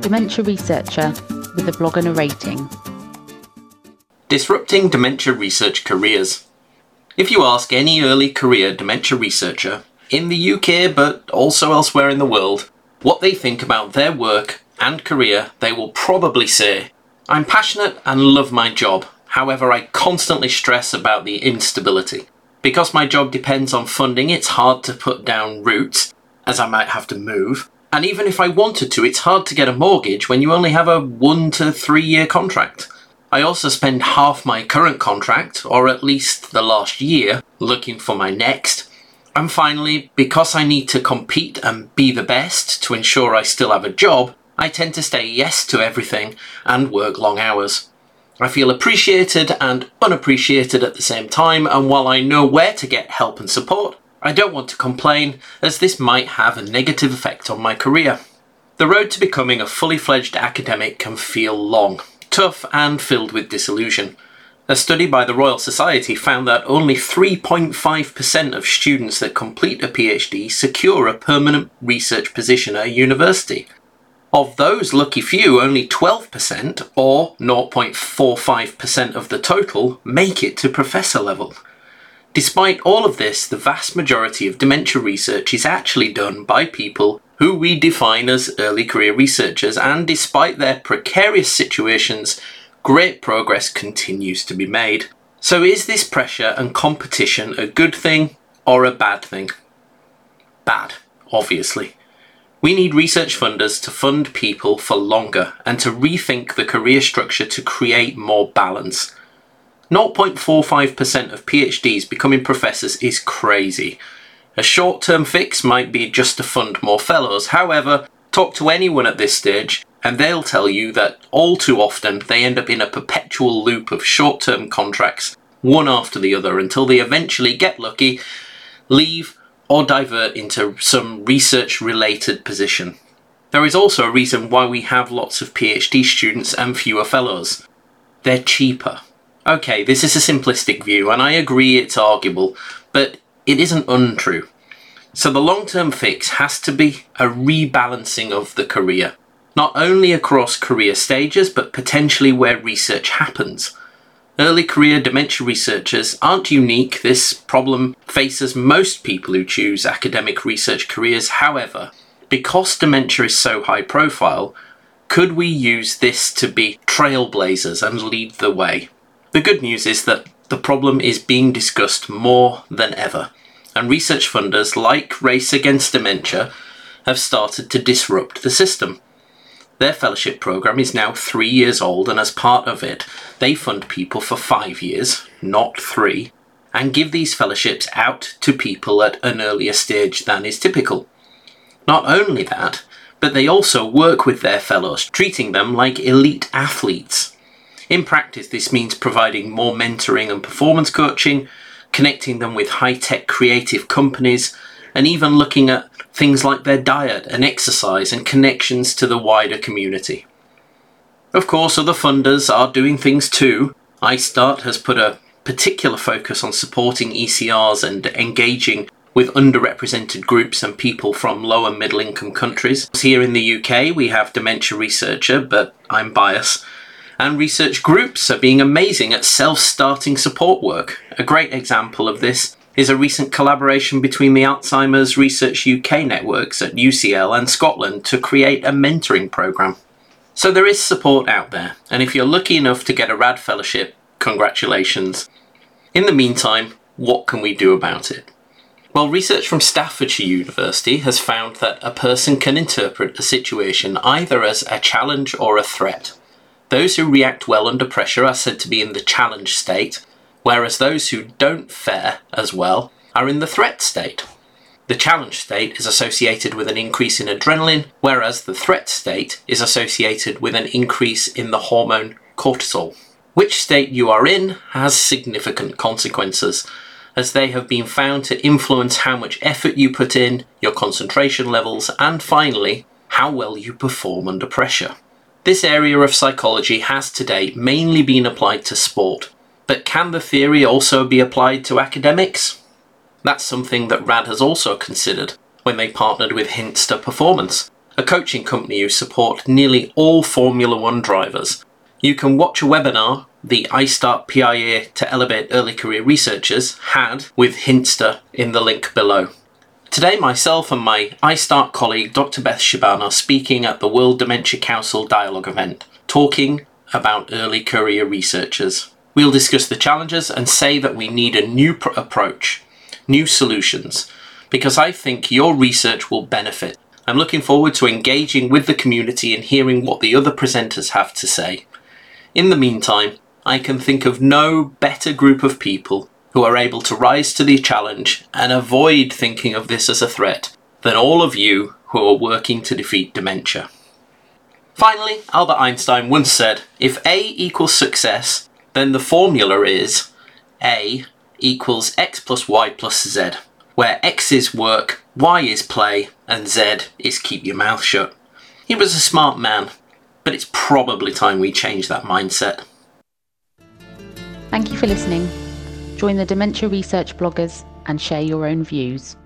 dementia researcher with a blog and a rating. Disrupting dementia research careers. If you ask any early career dementia researcher, in the UK but also elsewhere in the world, what they think about their work and career, they will probably say, I'm passionate and love my job. However, I constantly stress about the instability. Because my job depends on funding, it's hard to put down roots, as I might have to move. And even if I wanted to, it's hard to get a mortgage when you only have a one to three year contract. I also spend half my current contract, or at least the last year, looking for my next. And finally, because I need to compete and be the best to ensure I still have a job, I tend to say yes to everything and work long hours. I feel appreciated and unappreciated at the same time, and while I know where to get help and support, I don't want to complain, as this might have a negative effect on my career. The road to becoming a fully fledged academic can feel long, tough and filled with disillusion. A study by the Royal Society found that only 3.5% of students that complete a PhD secure a permanent research position at a university. Of those lucky few, only 12%, or 0.45% of the total, make it to professor level. Despite all of this, the vast majority of dementia research is actually done by people who we define as early career researchers, and despite their precarious situations, great progress continues to be made. So, is this pressure and competition a good thing or a bad thing? Bad, obviously. We need research funders to fund people for longer and to rethink the career structure to create more balance. 0.45% of PhDs becoming professors is crazy a short term fix might be just to fund more fellows. However, talk to anyone at this stage, and they'll tell you that all too often they end up in a perpetual loop of short term contracts, one after the other, until they eventually get lucky, leave, or divert into some research related position. There is also a reason why we have lots of PhD students and fewer fellows. They're cheaper. Okay, this is a simplistic view, and I agree it's arguable, but it isn't untrue. So the long term fix has to be a rebalancing of the career, not only across career stages, but potentially where research happens. Early career dementia researchers aren't unique. This problem faces most people who choose academic research careers. However, because dementia is so high profile, could we use this to be trailblazers and lead the way? The good news is that the problem is being discussed more than ever and research funders like Race Against Dementia have started to disrupt the system. Their fellowship program is now three years old, and as part of it, they fund people for five years, not three, and give these fellowships out to people at an earlier stage than is typical. Not only that, but they also work with their fellows, treating them like elite athletes. In practice, this means providing more mentoring and performance coaching, connecting them with high tech creative companies, and even looking at things like their diet and exercise and connections to the wider community. Of course, other funders are doing things too. ISTAART has put a particular focus on supporting ECRs and engaging with underrepresented groups and people from low and middle income countries. Here in the UK, we have Dementia Researcher, but I'm biased, and research groups are being amazing at self starting support work. A great example of this is a recent collaboration between the Alzheimer's Research UK networks at UCL and Scotland to create a mentoring programme. So there is support out there, and if you're lucky enough to get a RAD fellowship, congratulations. In the meantime, what can we do about it? Well, research from Staffordshire University has found that a person can interpret a situation either as a challenge or a threat. Those who react well under pressure are said to be in the challenge state, whereas those who don't fare as well are in the threat state. The challenge state is associated with an increase in adrenaline, whereas the threat state is associated with an increase in the hormone cortisol. Which state you are in has significant consequences, as they have been found to influence how much effort you put in, your concentration levels, and finally, how well you perform under pressure. This area of psychology has today mainly been applied to sport, but can the theory also be applied to academics? That's something that RAD has also considered when they partnered with Hintsa Performance. a coaching company who support nearly all Formula One drivers. You can watch a webinar the ISTAART PIA to Elevate Early Career Researchers had with Hintsa in the link below. Today, myself and my ISTAART colleague Dr. Beth Shaban are speaking at the World Dementia Council Dialogue event, talking about early career researchers. We'll discuss the challenges and say that we need a new pr- approach, new solutions, because I think your research will benefit. I'm looking forward to engaging with the community and hearing what the other presenters have to say. In the meantime, I can think of no better group of people who are able to rise to the challenge and avoid thinking of this as a threat than all of you who are working to defeat dementia. Finally, Albert Einstein once said if A equals success, then the formula is A equals x plus y plus z, where x is work, y is play, and z is keep your mouth shut. He was a smart man, but it's probably time we change that mindset. Thank you for listening. Join the Dementia Research bloggers and share your own views.